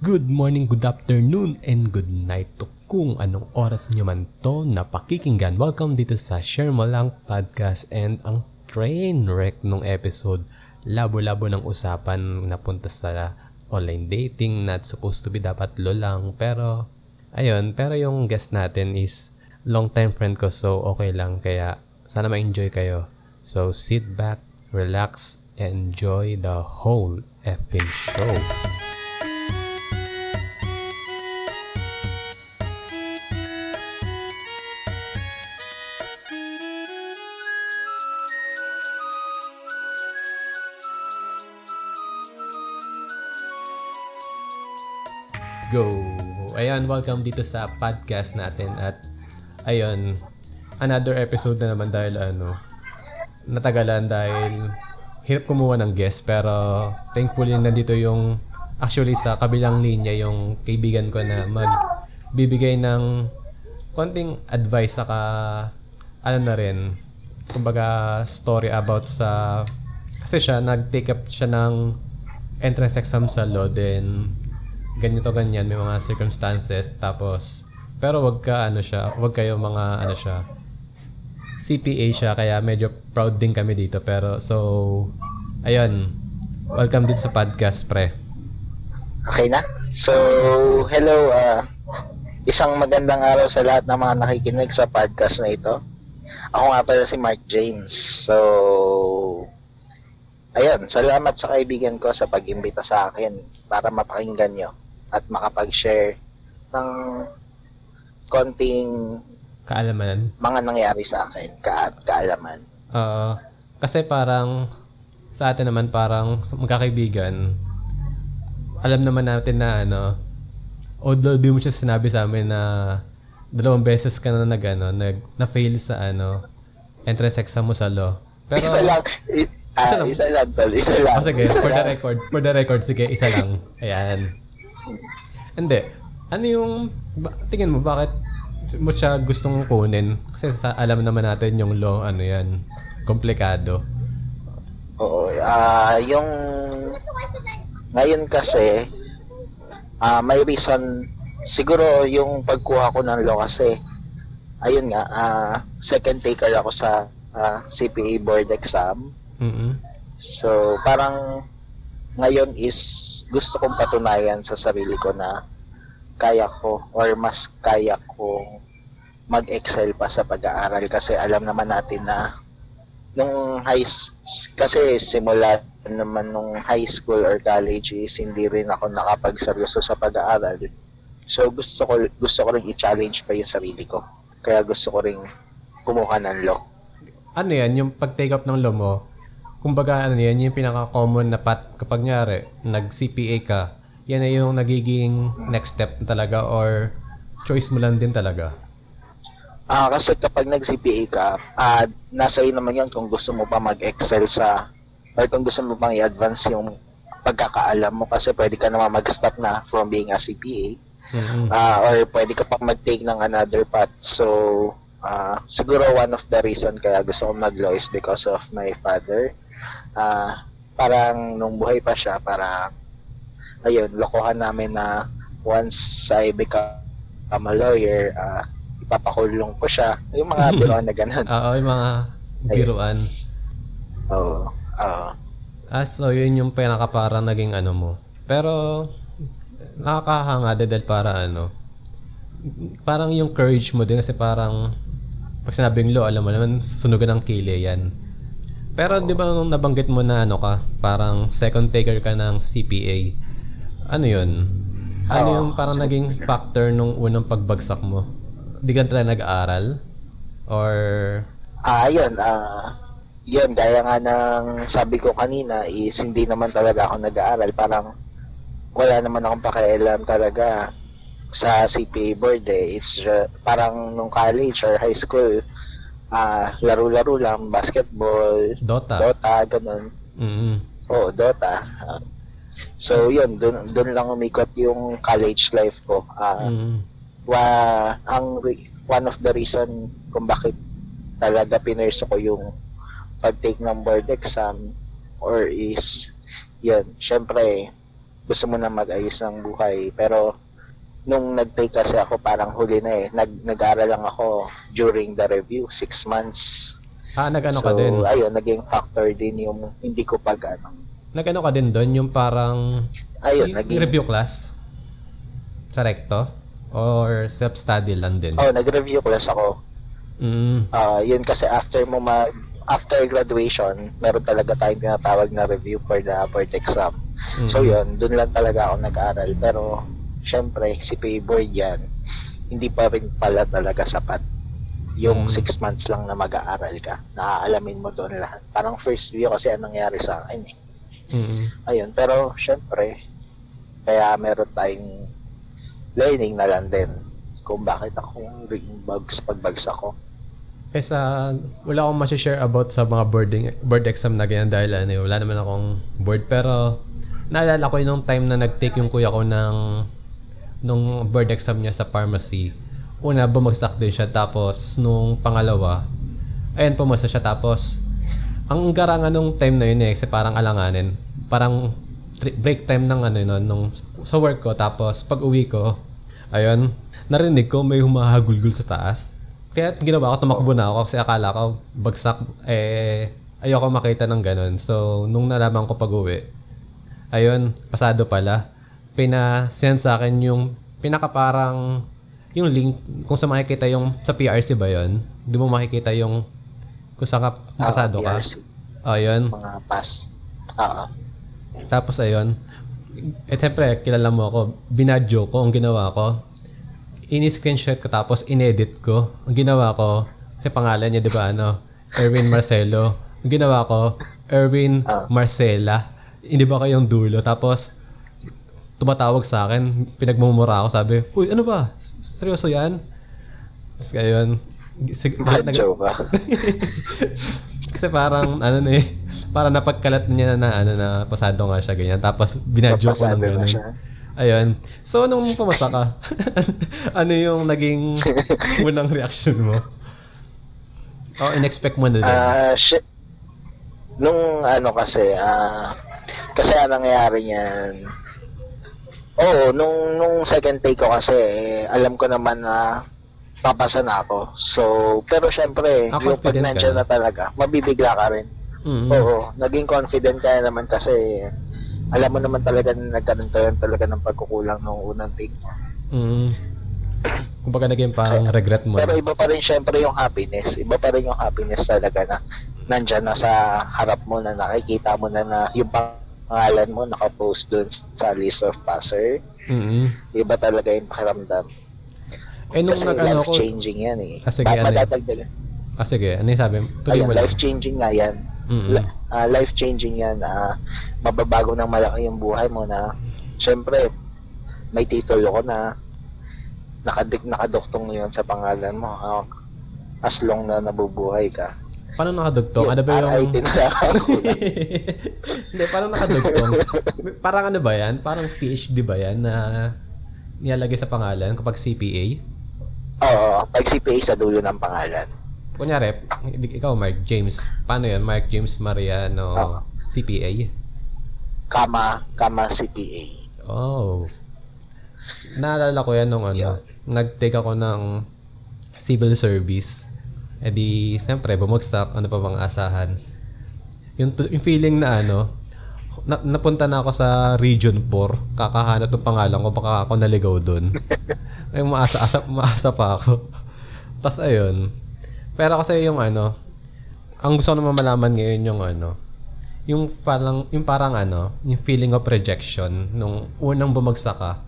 Good morning, good afternoon, and good night to kung anong oras nyo man to na pakikinggan. Welcome dito sa Share Mo Lang Podcast and ang train wreck nung episode. Labo-labo ng usapan napunta sa online dating not supposed to be dapat lo lang. Pero, ayun, pero yung guest natin is long time friend ko so okay lang. Kaya sana ma-enjoy kayo. So sit back, relax, enjoy the whole effing show. Ayan, welcome dito sa podcast natin at ayun, another episode na naman dahil ano, natagalan dahil hirap kumuha ng guest pero thankfully nandito yung actually sa kabilang linya yung kaibigan ko na magbibigay ng konting advice saka ano na rin kumbaga story about sa kasi siya nag-take up siya ng entrance exam sa law then ganito ganyan may mga circumstances tapos pero wag ka ano siya wag kayo mga ano siya CPA siya kaya medyo proud din kami dito pero so ayun welcome dito sa podcast pre Okay na? So, hello, uh, isang magandang araw sa lahat ng mga nakikinig sa podcast na ito. Ako nga pala si Mark James. So, ayun, salamat sa kaibigan ko sa pag-imbita sa akin para mapakinggan nyo at makapag-share ng konting kaalaman mga nangyari sa akin, ka kaalaman. Oo. kasi parang sa atin naman parang magkakaibigan alam naman natin na ano although di mo siya sinabi sa amin na dalawang beses ka na nag ano, nag na fail sa ano entrance exam mo sa law. Pero isa lang, ah, Isa lang. isa lang, tol, isa lang. Oh, sige, isa for the lang. record, for the record, sige, isa lang. Ayan. Hindi. Ano yung, ba, tingin mo, bakit mo siya gustong kunin? Kasi sa, alam naman natin yung law, ano yan, komplikado. Oo, ah yung ngayon kasi ah may reason siguro yung pagkuha ko ng law kasi ayun nga ah second taker ako sa ah, CPA board exam. mm So parang ngayon is gusto kong patunayan sa sarili ko na kaya ko or mas kaya kong mag-excel pa sa pag-aaral kasi alam naman natin na nung high kasi simula naman nung high school or college is hindi rin ako nakapagseryoso sa pag-aaral. So gusto ko gusto ko ring i-challenge pa yung sarili ko. Kaya gusto ko ring kumuha ng law. Ano yan, yung pag-take up ng law mo, kumbaga ano yan, yung pinaka-common na pat kapag nyari, nag-CPA ka, yan na yung nagiging next step talaga or choice mo lang din talaga. Ah, kasi kapag nag-CPA ka, ah, nasa iyo naman 'yon kung gusto mo pa mag-excel sa or kung gusto mo pang i-advance yung pagkakaalam mo kasi pwede ka naman mag-stop na from being a CPA mm ah, or pwede ka pang mag-take ng another path. So, ah, siguro one of the reason kaya gusto ko mag-law is because of my father. Ah, parang nung buhay pa siya, parang ayun, lokohan namin na once I become a lawyer, ah, ipapakulong ko siya. Yung mga biroan na ganun. Oo, yung mga biruan. Oo. oo. Ah, so yun yung pinaka parang naging ano mo. Pero, nakakahanga dahil para ano, parang yung courage mo din kasi parang, pag sinabing law, alam mo naman, sunugan ng kili yan. Pero di ba nung nabanggit mo na ano ka, parang second taker ka ng CPA, ano yun? Ano Oo, yung parang naging factor nung unang pagbagsak mo? Di ka talaga nag-aaral? Or, Ah, yun, ah, yun, gaya nga ng sabi ko kanina is hindi naman talaga ako nag-aaral. Parang wala naman akong pakialam talaga sa CPA board eh. It's ju- parang nung college or high school, ah, laro-laro lang, basketball, Dota? Dota, ganun. mm Oo, Dota. So, yun, dun, dun lang umikot yung college life ko. Ah, mm wa ang re- one of the reason kung bakit talaga pinurso ko yung pag-take ng board exam or is yun, syempre gusto mo na mag-ayos ng buhay. Pero, nung nag-take kasi ako, parang huli na eh. Nag, nag-aral lang ako during the review, six months. Ah, nag-ano so, ka din? ayun, naging factor din yung hindi ko pag ano. Nag-ano ka din doon? Yung parang Ayun, yung naging, review class? Sa recto? Or self-study lang din? oh, nag-review class ako. Mm. Ah, yun kasi after mo ma after graduation, meron talaga tayong tinatawag na review for the board exam. Mm. So yun, dun lang talaga ako nag-aral. Pero, syempre, si Payboard yan, hindi pa rin pala talaga sapat. Yung Mm. six months lang na mag-aaral ka, naaalamin mo doon lahat. Parang first view kasi ang nangyari sa akin eh. Mm. Ayun, pero syempre, kaya meron tayong learning na lang din kung bakit ako ring bugs pagbagsak ko. Eh sa, wala akong masishare about sa mga boarding, board exam na ganyan dahil ano, wala naman akong board. Pero, naalala ko yung time na nag-take yung kuya ko ng nung board exam niya sa pharmacy. Una, bumagsak din siya. Tapos, nung pangalawa, ayun, pumasa siya. Tapos, ang garangan nung time na yun eh, kasi parang alanganin. Parang break time ng ano nun, nung sa work ko. Tapos, pag uwi ko, ayun, narinig ko may humahagulgul sa taas. Kaya ginawa ko, tumakbo na ako kasi akala ko bagsak, eh, ayoko makita ng ganun. So, nung nalaman ko pag uwi, ayun, pasado pala. Pina-send sa akin yung pinaka parang yung link kung sa makikita yung sa PRC ba yon Hindi mo makikita yung kung saan ka Ah, pasado ka. PRC, Ayun. mga pass. Oo. Tapos ayun, eh siyempre, kilala mo ako, binadyo ko, ang ginawa ko, ini-screenshot ko tapos inedit ko. Ang ginawa ko, kasi pangalan niya, di ba, ano, Erwin Marcelo. Ang ginawa ko, Erwin Ah. Marcela. Hindi ba kayong dulo? Tapos, tumatawag sa akin, pinagmumura ako, sabi, Uy, ano ba? Seryoso yan? Tapos ayun, sig- nag- ba? kasi parang ano na eh, parang napagkalat niya na, ano na pasado nga siya ganyan. Tapos binadyo ko ng ganun. Ayun. So nung pumasa ka, ano yung naging unang reaction mo? Oh, in-expect mo na din. Ah, shit. Nung ano kasi, ah, kasi ang nangyayari niyan, oo, nung, nung second take ko kasi, eh, alam ko naman na papasa na ako. So, pero syempre, Ah, yung pag ka nandyan na. talaga, mabibigla ka rin. mm Oo, naging confident ka na naman kasi alam mo naman talaga na nagkaroon tayo talaga ng pagkukulang nung unang take mo. mm Kumbaga naging parang regret mo. Pero iba pa rin syempre yung happiness. Iba pa rin yung happiness talaga na nandyan na sa harap mo na nakikita mo na na yung pangalan mo nakapost dun sa list of passer. mm Iba talaga yung pakiramdam. Eh nung Kasi nag-ano ko, life-changing yan eh. Ah, sige, ano madadagdagan. ah sige, ano yung sabi? Tuloy mo life-changing nga yan. Mm-mm. La- ah, life-changing yan. ah, mababago ng malaki yung buhay mo na syempre may titulo ko na nakadik nakadoktong yun sa pangalan mo ah, as long na nabubuhay ka. Paano nakadugtong? Ano ba yung... RIP na. Hindi, parang nakadugtong. parang ano ba yan? Parang PhD ba yan na nilalagay sa pangalan kapag CPA? Oo, pag CPA sa dulo ng pangalan. Kunyari, ikaw Mark James. Paano yan? Mark James Mariano Oo. CPA? Kama, kama CPA. Oh. Naalala ko yan nung ano, Yeah. nag-take ako ng civil service. E di, siyempre, bumagsak, ano pa bang asahan. Yung, yung feeling na ano, na, napunta na ako sa Region 4, kakahanap ng pangalan ko, baka ako naligaw doon. Ay, maasa, asa, maasa pa ako. Tapos ayun. Pero kasi yung ano, ang gusto ko naman malaman ngayon yung ano, yung parang, yung parang ano, yung feeling of rejection nung unang bumagsak ka.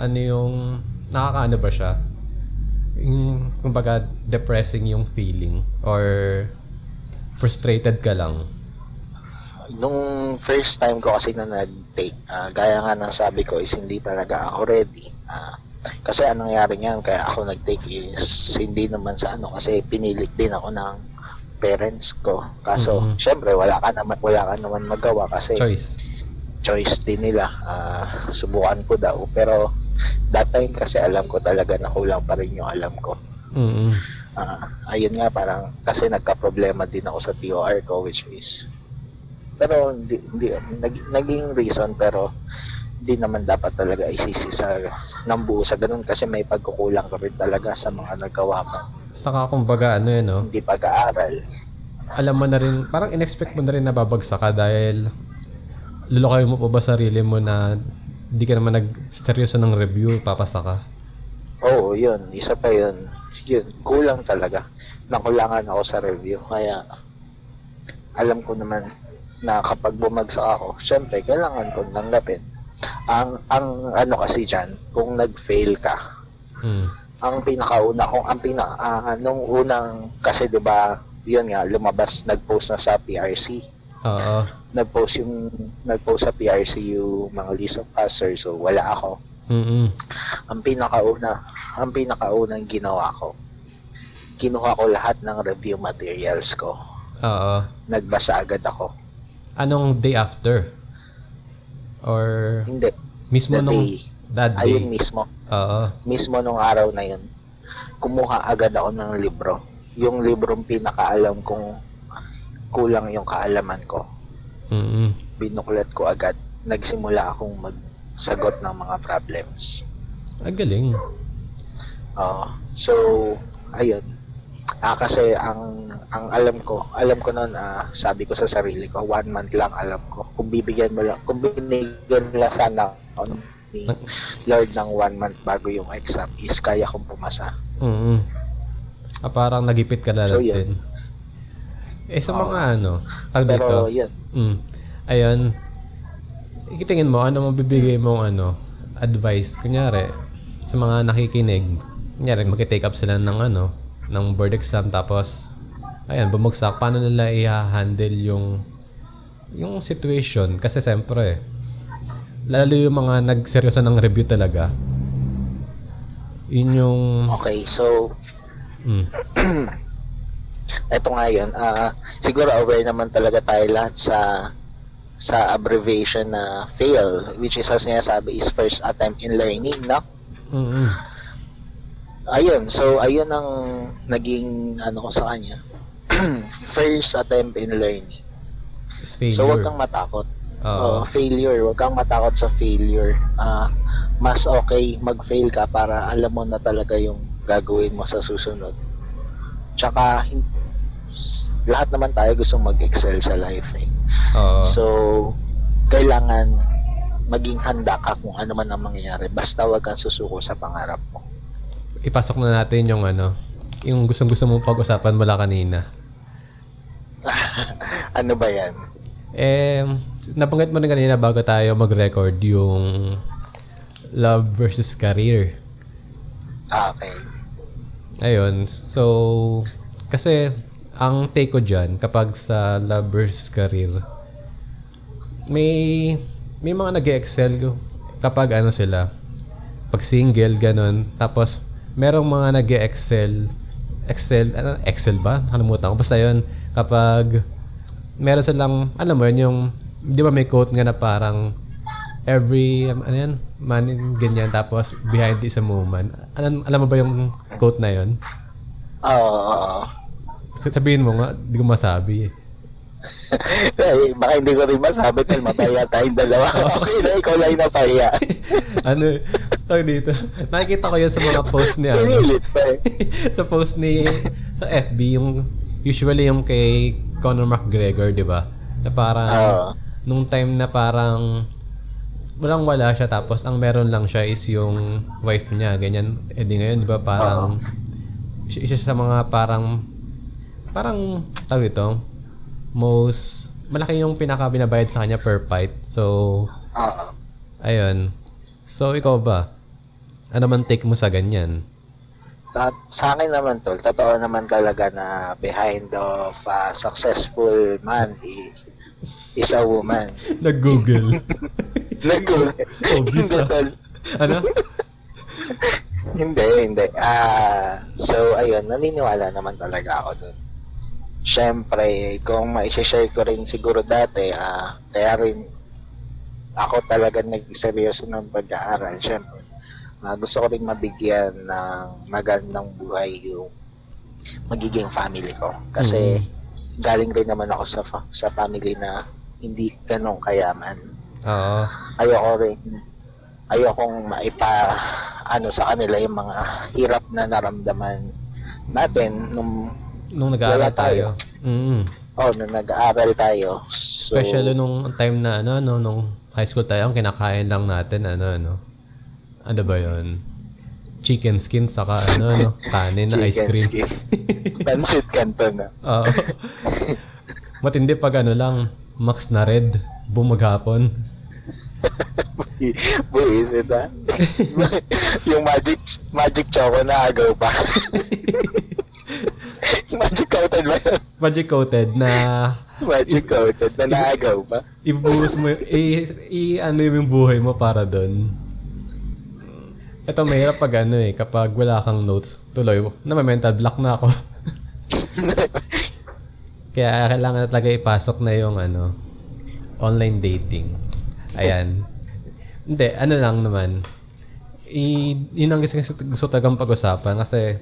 Ano yung, nakakaano ba siya? Yung, kumbaga, depressing yung feeling or frustrated ka lang. Nung first time ko kasi na nag-take, ah, gaya nga ng sabi ko is hindi talaga ako ready. Ah, kasi anong nangyari niyan, kaya ako nag-take is hindi naman sa ano, kasi pinilit din ako ng parents ko. Kaso, Mhm. syempre, wala ka naman, wala ka naman magawa kasi Choice. choice din nila. Ah, subukan ko daw. Pero, that time kasi alam ko talaga na kulang pa rin yung alam ko. mm Ah, ayun nga parang kasi nagka-problema din ako sa TOR ko which is pero hindi, hindi nag, naging reason pero di naman dapat talaga isisi sa ng buo sa ganun kasi may pagkukulang ka rin talaga sa mga nagawa mo. Saka kumbaga ano yun, no? Hindi pag-aaral. Alam mo na rin, parang in-expect mo na rin na babagsak ka dahil lulokay mo pa ba sarili mo na hindi ka naman nag-seryoso ng review, papasa ka. Oo, yun. Isa pa yun. Yun, kulang talaga. Nakulangan ako sa review. Kaya, alam ko naman na kapag bumagsak ako, syempre, kailangan kong tanggapin. Ang, ang ano kasi dyan, kung nag-fail ka, Hmm. ang pinakauna, kung ang pina, ah, nung unang, kasi ba yun nga, lumabas, nag-post na sa PRC. Oo. Nag-post yung, nag-post sa PRC yung mga list of passers, so wala ako. Mm-mm. ang pinakauna, ang pinakaunang ginawa ko, kinuha ko lahat ng review materials ko. Oo. Nagbasa agad ako. Anong day after? Or Hindi, mismo the nung day. that day? Ayun mismo. Oo. Mismo nung araw na yun, kumuha agad ako ng libro. Yung librong pinakaalam kong kulang yung kaalaman ko. Mm-mm. Binuklat ko agad. Nagsimula akong magsagot ng mga problems. Ah, galing. Oo. so, ayun. Ah, kasi ang ang alam ko, alam ko noon, ah, sabi ko sa sarili ko, one month lang alam ko. Kung bibigyan mo lang, kung binigyan nila sana ako ni Lord ng one month bago yung exam is kaya kong pumasa. Mm-mm. Ah, parang nagipit ka na So, lang din. Eh, sa mga ano, tag dito, Pero yun, mm, ayun, ikitingin mo, ano mabibigay mong ano, advice, kunyari, sa mga nakikinig, kunyari, mag-take up sila ng ano, ng board exam, tapos, ayan, bumagsak, paano nila i-handle yung, yung situation, kasi siyempre, lalo yung mga nagseryoso ng review talaga, yun yung, okay. So, mm, eto nga yun. ah, siguro aware naman talaga tayo lahat sa sa abbreviation na FAIL, which is as sinasabi is first attempt in learning, no? mm, mm, Ayun, so ayun ang naging ano ko sa kanya. First attempt in learning. So wag kang matakot. Oo. Oh, failure, wag kang matakot sa failure. Ah, mas okay mag-fail ka para alam mo na talaga yung gagawin mo sa susunod. Tsaka lahat naman tayo gustong mag-excel sa life eh. Oo. So kailangan maging handa ka kung ano man ang mangyayari. Basta wag kang susuko sa pangarap mo. ipasok na natin yung ano, yung gustong-gusto mong pag-usapan mula kanina. ano ba yan? Eh, nabanggit mo na kanina bago tayo mag-record yung love versus career. Ah, okay. Ayun. So, kasi ang take ko dyan, kapag sa love versus career, may may mga nag excel kapag ano sila, pag single, ganun. Tapos, merong mga nag excel Excel, ano, Excel ba? Nakalimutan ko. Basta yun, kapag meron silang, alam mo yun, yung, di ba may quote nga na parang, every, ano yan, man, ganyan, tapos behind is a woman. Alam, alam mo ba yung quote na yun? Oo, oo. Sabihin mo nga, di ko masabi eh. Eh, baka hindi ko rin masabi dahil mapaya tayong dalawa. okay na, ikaw lang napaya. ano, tawag dito. Nakikita ko yan sa mga post ni ano. Pinilit pa eh. sa post ni sa FB yung usually yung kay Conor McGregor, 'di ba? Na parang Oo. nung time na parang walang wala siya tapos ang meron lang siya is yung wife niya, ganyan. Eh di ngayon, 'di ba, parang isa isa sa mga parang parang tawag ito, most malaki yung pinaka binabayad sa kanya per fight. So, Oo. ayun. So, ikaw ba? Ano man take mo sa ganyan? At sa akin naman tol, totoo naman talaga na behind of a successful man i- is a woman. Nag-google. Nagul. Obvious, hindi ah. tol. ano? Hindi, hindi. Ah, so ayun, naniniwala naman talaga ako dun. Siyempre, kung ma-share ko rin siguro dati, ah, kaya rin ako talaga nagseryoso ng pag-aaral. Siyempre, ah, gusto ko rin mabigyan ng magandang buhay yung magiging family ko. Kasi galing rin naman ako sa fa- sa family na hindi ganong kayaman Oo. ayoko rin ayokong maipa ano sa kanila yung mga hirap na naramdaman natin nung Nung nag-aaral tayo. tayo. Mm. oh nung nag-aaral tayo. So, Especially nung time na ano, no, nung high school tayo, ang kinakain lang natin, ano, ano. Ano ba yon Chicken skin, saka ano, no, kanin na ice cream. skin. Pansit canton na. Oo. Matindi pag ano lang, max na red, bumaghapon. Buisit ha. yung magic magic choco na agaw pa. Magic coated ba yun? Magic coated na Magic coated na naagaw pa. ibuhos mo, i, i, ano yung buhay mo para doon. Ito, mahirap pag ano eh, kapag wala kang notes, tuloy, na mental block na ako. Kaya kailangan na talaga ipasok na yung ano, online dating. Ayan. Hindi, ano lang naman. I, yun ang gusto, gusto talagang pag-usapan kasi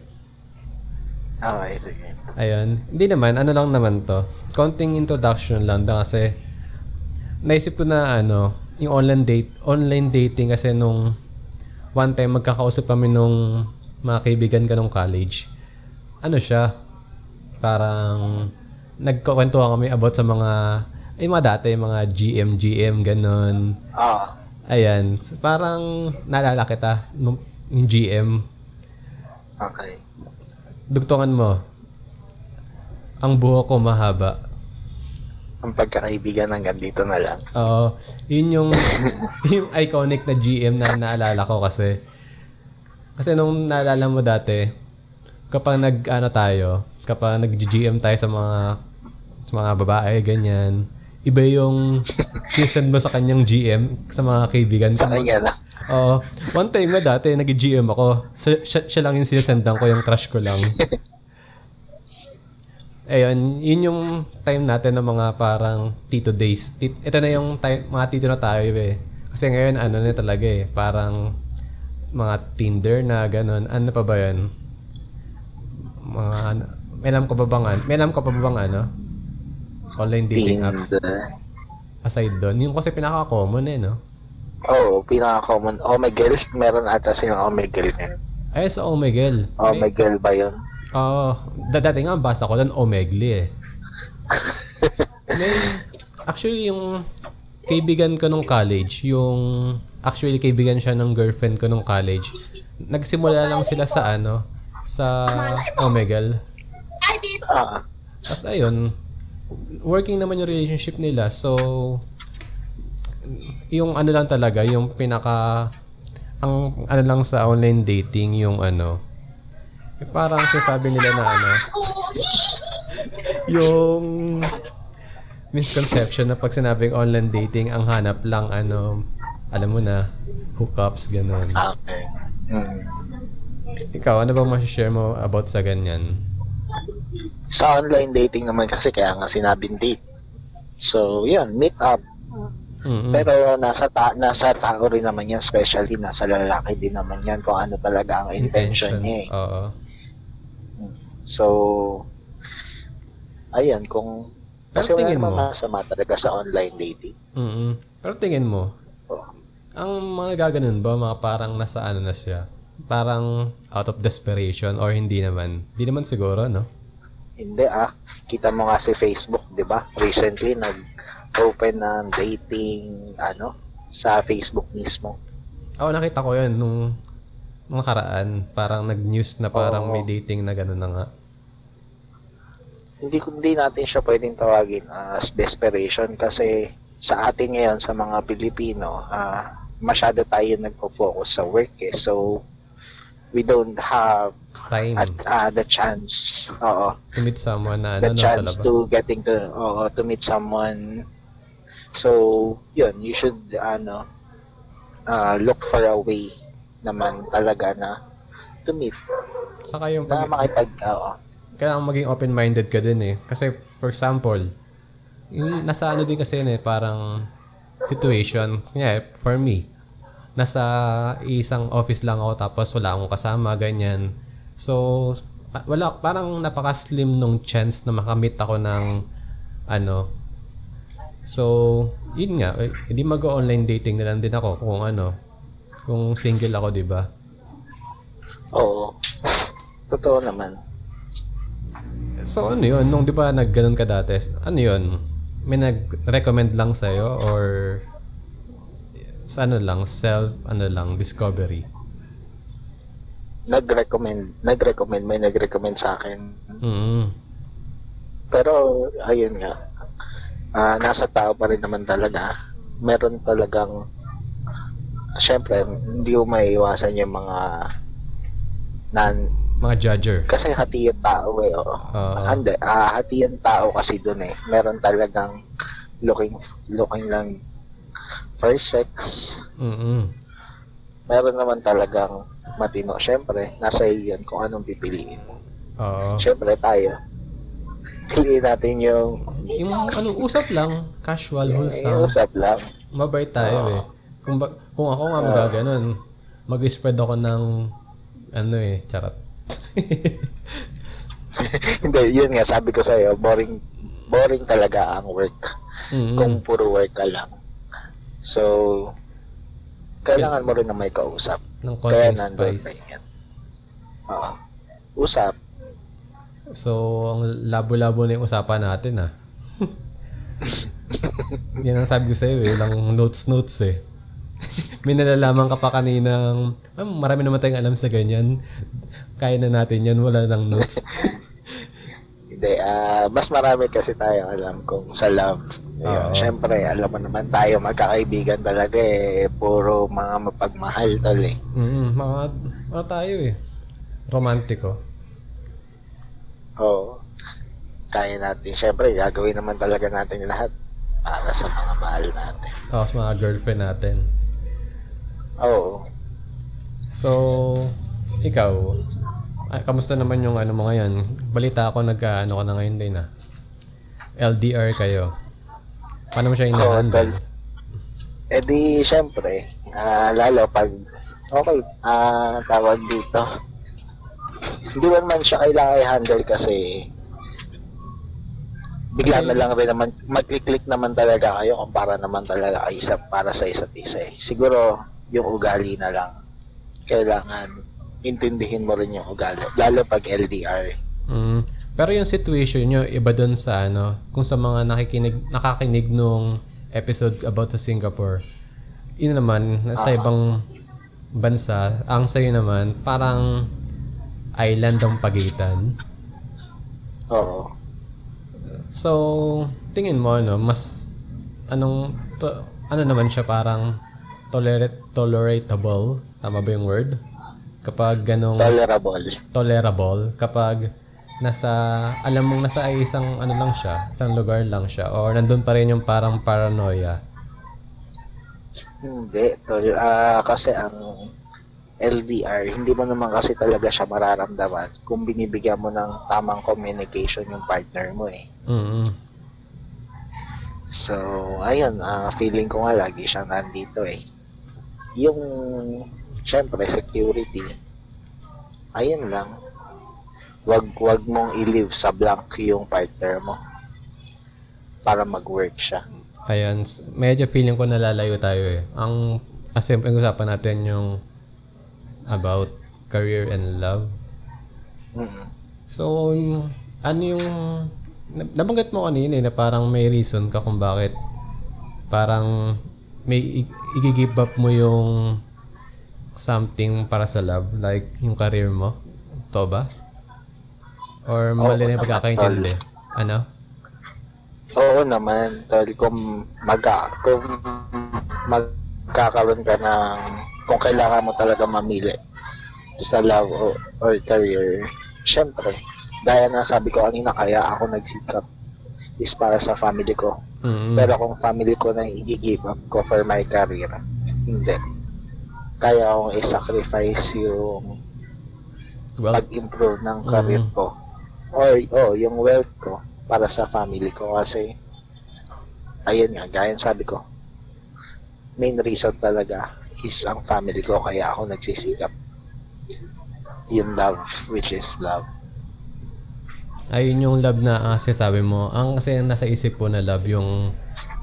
okay, sige. Ayun. Hindi naman, ano lang naman to. Konting introduction lang da kasi naisip ko na ano, yung online date, online dating kasi nung one time magkakausap kami nung mga kaibigan ka nung college. Ano siya? Parang nagkukwentuhan kami about sa mga ay mga dati, mga GM, GM, ganun. Ah, Ayan. Parang naalala kita nung yung GM. okay. Dugtungan mo. Ang buho ko mahaba. Ang pagkakaibigan hanggang dito na lang. Oo. yun yung, yung iconic na GM na naalala ko kasi. Kasi nung naalala mo dati, kapag nag, ano tayo, kapag nag-GM tayo sa mga, sa mga babae, ganyan, iba yung sinasend mo sa kanyang GM sa mga kaibigan. Sa kanya lang. Oo. one time na dati, nag-GM ako. Siya, siya, siya lang yung sinasendan ko, yung crush ko lang. Ayun, yun yung time natin ng mga parang tito days. Ito na yung time, mga tito na tayo eh. Kasi ngayon, ano na talaga eh, parang mga Tinder na ganun. Ano pa ba yan? Mga ano, may alam ko ba bang, an- may alam ko pa ba bang ano? Online dating apps. Aside doon, yung kasi pinaka-common eh, no? Oo, oh, pinaka-common. Omegle. Meron ata silang Omegle ngayon. Ay, sa Omegle. May- Omegle ba yun? Oo. da- dati nga, basa ko doon, Omegle eh. May, actually, yung kaibigan ko nung college, yung, actually, kaibigan siya ng girlfriend ko nung college. Nagsimula lang sila sa ano, sa Omegle. Ah, Tapos ayun, working naman yung relationship nila. So, yung ano lang talaga, yung pinaka, ang ano lang sa online dating, yung ano, parang sinasabi nila na ano, yung misconception na pag sinabing online dating, ang hanap lang ano, alam mo na, hookups, ganun. okay. Hmm. Ikaw, ano bang masishare mo about sa ganyan? Sa online dating naman kasi kaya nga sinabing date. So, yun, meet up. Mm-mm. Pero nasa ta nasa tao rin naman yan, especially nasa lalaki din naman yan kung ano talaga ang intention niya. eh. Oo. So, ayan, kung kasi Pero wala tingin namang mo? masama talaga sa online dating. mm Pero tingin mo, Oh. ang mga gaganon ba, mga parang nasa ano na siya? Parang out of desperation or hindi naman? Hindi naman siguro, no? Hindi ah. Kita mo nga si Facebook, 'di ba? Recently nag-open ng dating ano sa Facebook mismo. Oo, nakita ko yun nung mga karaan. Parang nag-news na parang Oo. may dating na gano'n na nga. Hindi hindi natin siya pwedeng tawagin as desperation kasi sa atin ngayon sa mga Pilipino, ah masyado tayo nagpo-focus sa work eh. So we don't have Time at ah, the chance. Oo. to meet someone na the ano, chance to getting to oo, to meet someone. So, yun, you should ano uh, look for a way naman talaga na to meet Saka yung na pag, makipag oo. kailangan maging open-minded ka din eh. Kasi, for example, yung nasa ano din kasi yun eh, parang situation. Yeah, for me, nasa isang office lang ako tapos wala akong kasama, ganyan. So, wala, parang napaka-slim nung chance na makamit ako ng ano. So, yun nga, eh, hindi mag-online dating na lang din ako kung ano, Kung single ako, di ba? Oo. Totoo naman. So ano yun? Nung di ba nagganon ka dati, ano yun? May nag-recommend lang sa'yo or sa ano lang, self, ano lang, discovery? Nag-recommend, nag-recommend, may nag-recommend sa akin. Mm. Pero, ayun nga. Ah, nasa tao pa rin naman talaga. Meron talagang, syempre, hindi mo maiiwasan yung mga nan, Mga judger. kasi hati yung tao eh. Oo. Oo. Hindi, ah, hati yung tao kasi dun eh. Meron talagang looking, looking lang for sex. Mm-mm. Meron naman talagang matino. Syempre, nasa iyo yun kung anong pipiliin mo. Oo. Syempre tayo. Piliin natin yung Yung ano, usap lang. Casual, yung wholesome. usap lang. Mabait tayo Oo. eh. Kung, ba, kung ako nga magaganon, mag-spread ako ng ano eh, charot. Hindi, yun nga, sabi ko sa'yo, boring, boring talaga ang work. Mm-mm. Kung puro work ka lang. So, kailangan mo rin na may kausap. ng Kaya nandun spice. pa yan. Oo. Usap. So, ang labo-labo na yung usapan natin ah. Yan ang sabi ko sa'yo eh, lang notes-notes eh. May nalalaman ka pa kaninang, ah, marami naman tayong alam sa ganyan. Kaya na natin yan, wala nang notes. Hindi, ah, mas marami kasi tayong alam kung sa love. Ayun, Oo. Siyempre, alam mo naman tayo, magkakaibigan talaga eh. Puro mga mapagmahal tol eh. Mm, mga, ano tayo eh. Romantiko. Oo. Kaya natin. Siyempre, gagawin naman talaga natin lahat para sa mga mahal natin. Tapos mga girlfriend natin. Oo. So, ikaw, ah, kamusta naman yung ano mo ngayon? Balita ako nag-ano ka na ngayon din ah. LDR kayo. Paano mo siya Oo, ina-handle? tol. Eh di, siyempre, ah, lalo pag, okay, ah, tawag dito. Hindi mo naman siya kailangan i-handle kasi bigla Kasi- na lang rin naman, mag-click naman talaga kayo kung para naman talaga kayo isa, para sa isa't isa eh. Siguro, yung ugali na lang. Kailangan intindihin mo rin yung ugali. Lalo pag LDR. Mm. Pero yung situation nyo, iba dun sa ano, kung sa mga nakikinig, nakakinig nung episode about sa Singapore, yun naman, sa Ah. ibang bansa, ang sa'yo naman, parang island ang pagitan. Oo. So, tingin mo, ano, mas, anong, to, ano naman siya, parang, tolerate, toleratable, tama ba yung word? Kapag ganong, Tolerable. tolerable, kapag nasa, alam mong nasa isang, ano lang siya, isang lugar lang siya, or nandun pa rin yung parang paranoia. Hindi, tol. Ah, kasi ang LDR, hindi mo naman kasi talaga siya mararamdaman kung binibigyan mo ng tamang communication yung partner mo eh. mm So, ayun, ah, feeling ko nga lagi siyang nandito eh. Yung, syempre, security, ayun lang. Wag, wag mong i-leave sa blank yung partner mo para mag-work siya. Ayan, s- medyo feeling ko nalalayo tayo eh. Ang, as usapan natin yung about career and love. So, ano yung... nab- Nabanggit mo kanina eh, na parang may reason ka kung bakit parang may i-give up mo yung something para sa love, like yung career mo. To ba? Or mali na yung pagkakaintindi? Ano? Oo naman, tol, kung mag kung magkakaroon ka ng kung kailangan mo talaga mamili sa love o, or career, syempre, gaya na sabi ko kanina, kaya ako nagsikap is para sa family ko. Mm. Pero kung family ko na i-give up ko for my career, hindi. Kaya akong i-sacrifice yung well, pag-improve ng career Mm. ko. Or, oh, yung wealth ko para sa family ko kasi ayun nga, gaya sabi ko main reason talaga is ang family ko kaya ako nagsisikap yung love which is love ayun yung love na uh, sabi mo. Ang kasi nasa isip ko na love yung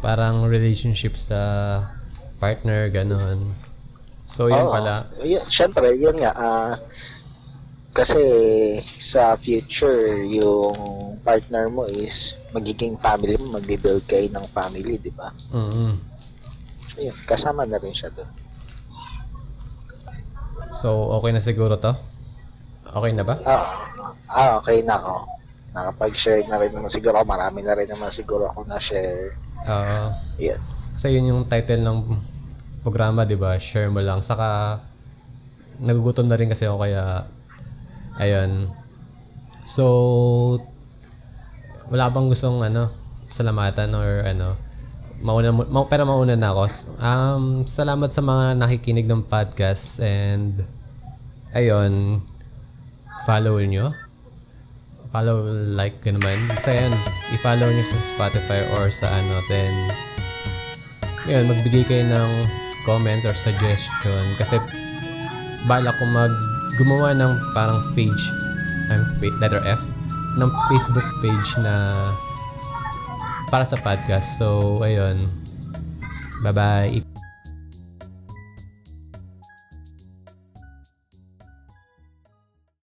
parang relationship sa partner, ganon. So, yun Oo. pala. Yun, syempre, yun nga. ah, kasi sa future, yung partner mo is magiging family mo, magbi-build kayo ng family, di ba? mm Ayun, kasama na rin siya doon. So, okay na siguro to? Okay na ba? Ah, ah, okay na ako. Nakapag-share na rin naman siguro ako. Marami na rin naman siguro ako na-share. Oo. Yan. Kasi yun yung title ng programa, di ba? Share mo lang. Saka, nagugutom na rin kasi ako kaya, ayun. So, wala bang gustong, ano, salamatan or ano, mauna, ma- pero mauna na ako. Um, salamat sa mga nakikinig ng podcast and, ayun, follow nyo. Follow, like, ganun. Basta yan, i-follow nyo sa Spotify or sa ano, then, yun, magbigay kayo ng comments or suggestion kasi bala ko mag gumawa ng parang page I'm letter F ng Facebook page na para sa podcast. So, ayun. Bye-bye.